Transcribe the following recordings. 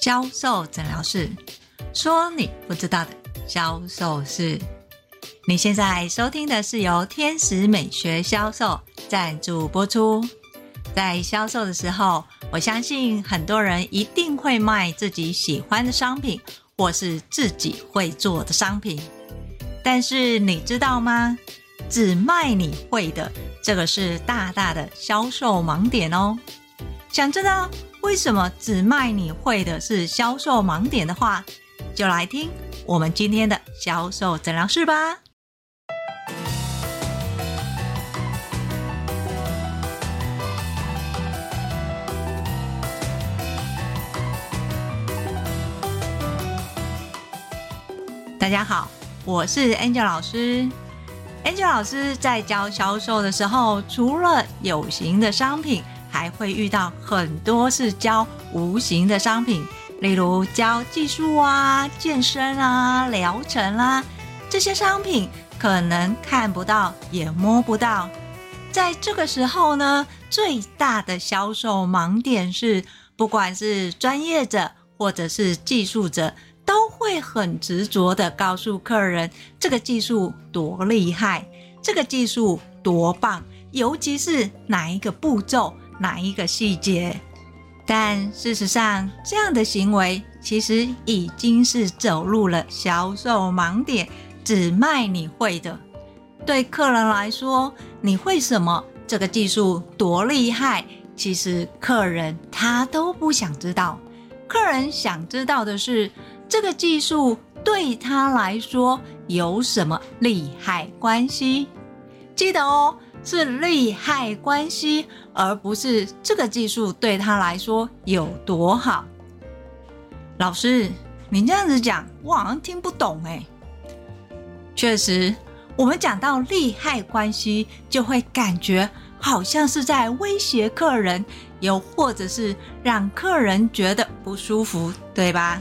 销售诊疗室，说你不知道的销售事。你现在收听的是由天使美学销售赞助播出。在销售的时候，我相信很多人一定会卖自己喜欢的商品，或是自己会做的商品。但是你知道吗？只卖你会的，这个是大大的销售盲点哦。想知道为什么只卖你会的是销售盲点的话，就来听我们今天的销售诊疗室吧。大家好，我是 Angel 老师。Angel 老师在教销售的时候，除了有形的商品，还会遇到很多是教无形的商品，例如教技术啊、健身啊、疗程啊，这些商品可能看不到也摸不到。在这个时候呢，最大的销售盲点是，不管是专业者或者是技术者。都会很执着地告诉客人这个技术多厉害，这个技术多棒，尤其是哪一个步骤、哪一个细节。但事实上，这样的行为其实已经是走入了销售盲点，只卖你会的。对客人来说，你会什么？这个技术多厉害？其实客人他都不想知道，客人想知道的是。这个技术对他来说有什么利害关系？记得哦，是利害关系，而不是这个技术对他来说有多好。老师，你这样子讲，我好像听不懂哎。确实，我们讲到利害关系，就会感觉好像是在威胁客人，又或者是让客人觉得不舒服，对吧？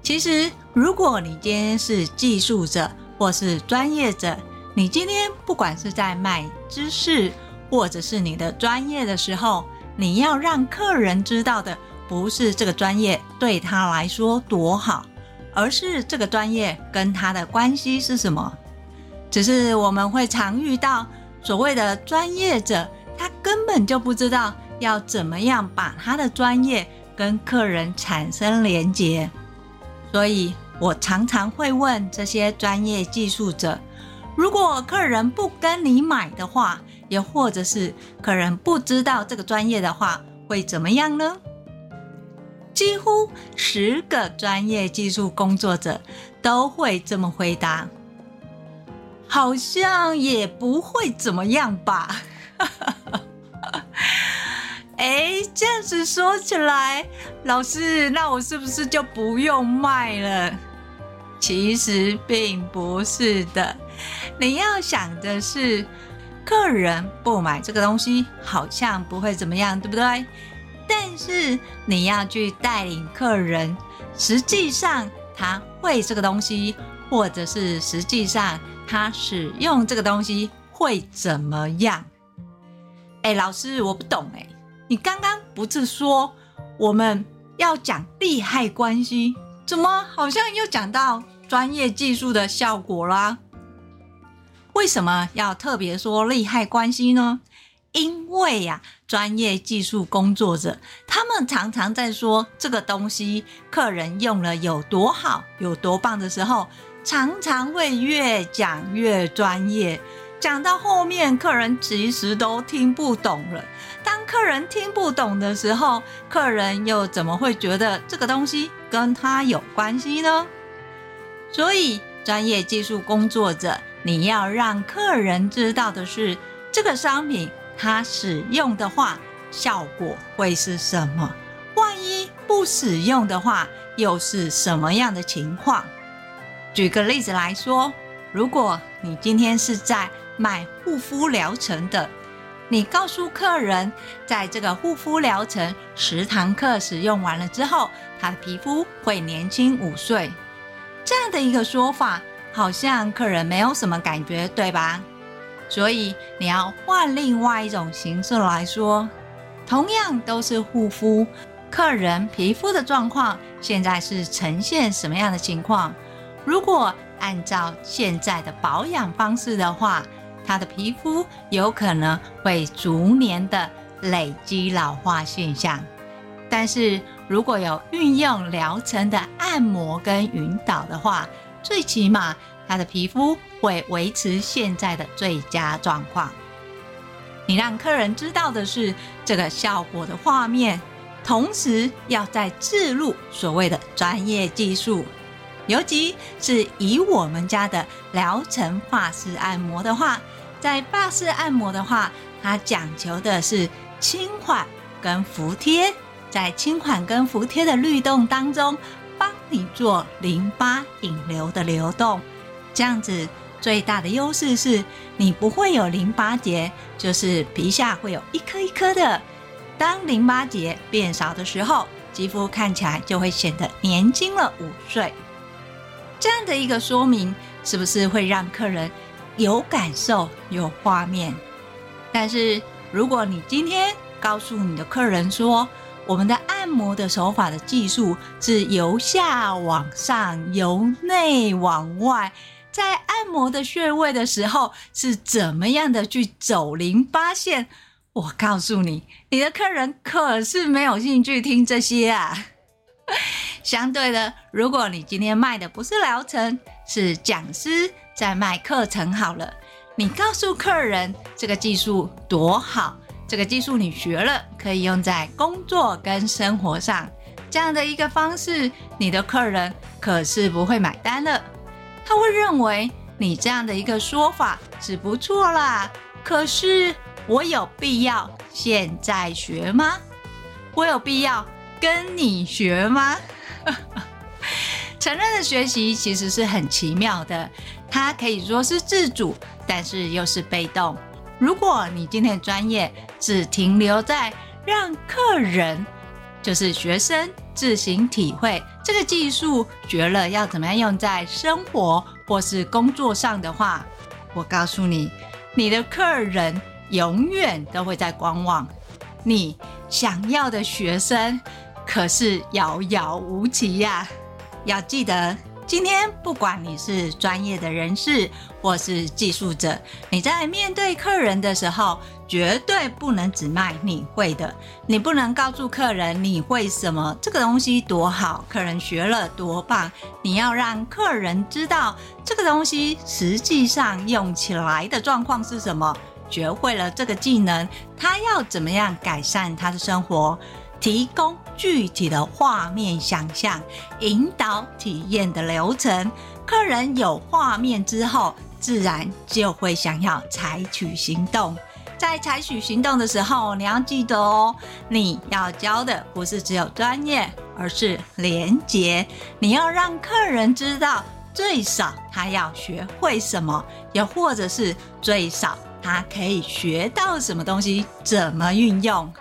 其实，如果你今天是技术者或是专业者，你今天不管是在卖知识，或者是你的专业的时候，你要让客人知道的不是这个专业对他来说多好，而是这个专业跟他的关系是什么。只是我们会常遇到所谓的专业者，他根本就不知道要怎么样把他的专业跟客人产生连结。所以我常常会问这些专业技术者：如果客人不跟你买的话，也或者是客人不知道这个专业的话，会怎么样呢？几乎十个专业技术工作者都会这么回答：好像也不会怎么样吧。哎，这样子说起来，老师，那我是不是就不用卖了？其实并不是的，你要想的是，客人不买这个东西，好像不会怎么样，对不对？但是你要去带领客人，实际上他会这个东西，或者是实际上他使用这个东西会怎么样？哎，老师，我不懂哎。你刚刚不是说我们要讲利害关系，怎么好像又讲到专业技术的效果啦？为什么要特别说利害关系呢？因为呀，专业技术工作者他们常常在说这个东西客人用了有多好、有多棒的时候，常常会越讲越专业。讲到后面，客人其实都听不懂了。当客人听不懂的时候，客人又怎么会觉得这个东西跟他有关系呢？所以，专业技术工作者，你要让客人知道的是，这个商品它使用的话，效果会是什么？万一不使用的话，又是什么样的情况？举个例子来说，如果你今天是在卖护肤疗程的，你告诉客人，在这个护肤疗程十堂课使用完了之后，他的皮肤会年轻五岁。这样的一个说法，好像客人没有什么感觉，对吧？所以你要换另外一种形式来说，同样都是护肤，客人皮肤的状况现在是呈现什么样的情况。如果按照现在的保养方式的话，他的皮肤有可能会逐年的累积老化现象。但是如果有运用疗程的按摩跟引导的话，最起码他的皮肤会维持现在的最佳状况。你让客人知道的是这个效果的画面，同时要再置入所谓的专业技术。尤其是以我们家的疗程发式按摩的话，在发式按摩的话，它讲求的是轻缓跟服帖，在轻缓跟服帖的律动当中，帮你做淋巴引流的流动。这样子最大的优势是你不会有淋巴结，就是皮下会有一颗一颗的。当淋巴结变少的时候，肌肤看起来就会显得年轻了五岁。这样的一个说明，是不是会让客人有感受、有画面？但是如果你今天告诉你的客人说，我们的按摩的手法的技术是由下往上、由内往外，在按摩的穴位的时候是怎么样的去走淋巴线？我告诉你，你的客人可是没有兴趣听这些啊。相对的，如果你今天卖的不是疗程，是讲师在卖课程好了，你告诉客人这个技术多好，这个技术你学了可以用在工作跟生活上，这样的一个方式，你的客人可是不会买单的，他会认为你这样的一个说法是不错啦。可是我有必要现在学吗？我有必要跟你学吗？成人的学习其实是很奇妙的，它可以说是自主，但是又是被动。如果你今天的专业只停留在让客人，就是学生自行体会这个技术，学了要怎么样用在生活或是工作上的话，我告诉你，你的客人永远都会在观望，你想要的学生。可是遥遥无期呀！要记得，今天不管你是专业的人士或是技术者，你在面对客人的时候，绝对不能只卖你会的。你不能告诉客人你会什么，这个东西多好，客人学了多棒。你要让客人知道这个东西实际上用起来的状况是什么，学会了这个技能，他要怎么样改善他的生活。提供具体的画面想象，引导体验的流程。客人有画面之后，自然就会想要采取行动。在采取行动的时候，你要记得哦，你要教的不是只有专业，而是连结。你要让客人知道，最少他要学会什么，又或者是最少他可以学到什么东西，怎么运用。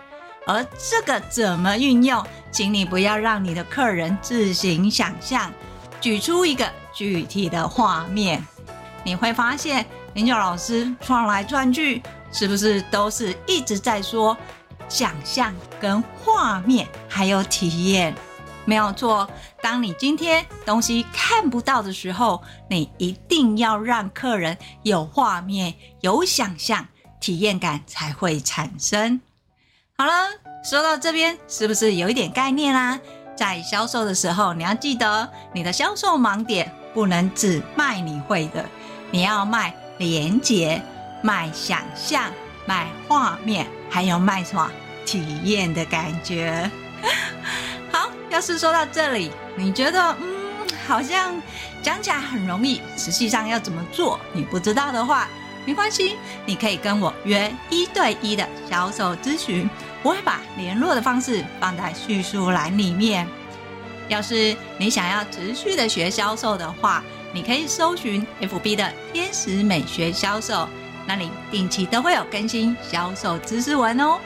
而这个怎么运用，请你不要让你的客人自行想象，举出一个具体的画面，你会发现林九老师转来转去，是不是都是一直在说想象跟画面，还有体验？没有错。当你今天东西看不到的时候，你一定要让客人有画面、有想象，体验感才会产生。好了，说到这边，是不是有一点概念啦？在销售的时候，你要记得你的销售盲点不能只卖你会的，你要卖连接、卖想象、卖画面，还有卖什么体验的感觉。好，要是说到这里，你觉得嗯，好像讲起来很容易，实际上要怎么做，你不知道的话，没关系，你可以跟我约一对一的销售咨询。我会把联络的方式放在叙述栏里面。要是你想要持续的学销售的话，你可以搜寻 FB 的天使美学销售，那里定期都会有更新销售知识文哦。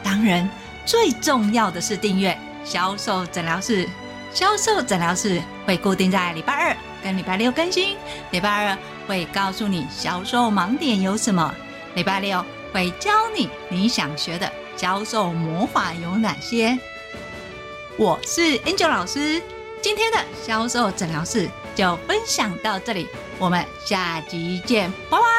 当然，最重要的是订阅销售诊疗室。销售诊疗室会固定在礼拜二跟礼拜六更新。礼拜二会告诉你销售盲点有什么，礼拜六会教你你想学的。销售魔法有哪些？我是 Angel 老师，今天的销售诊疗室就分享到这里，我们下集见，拜拜。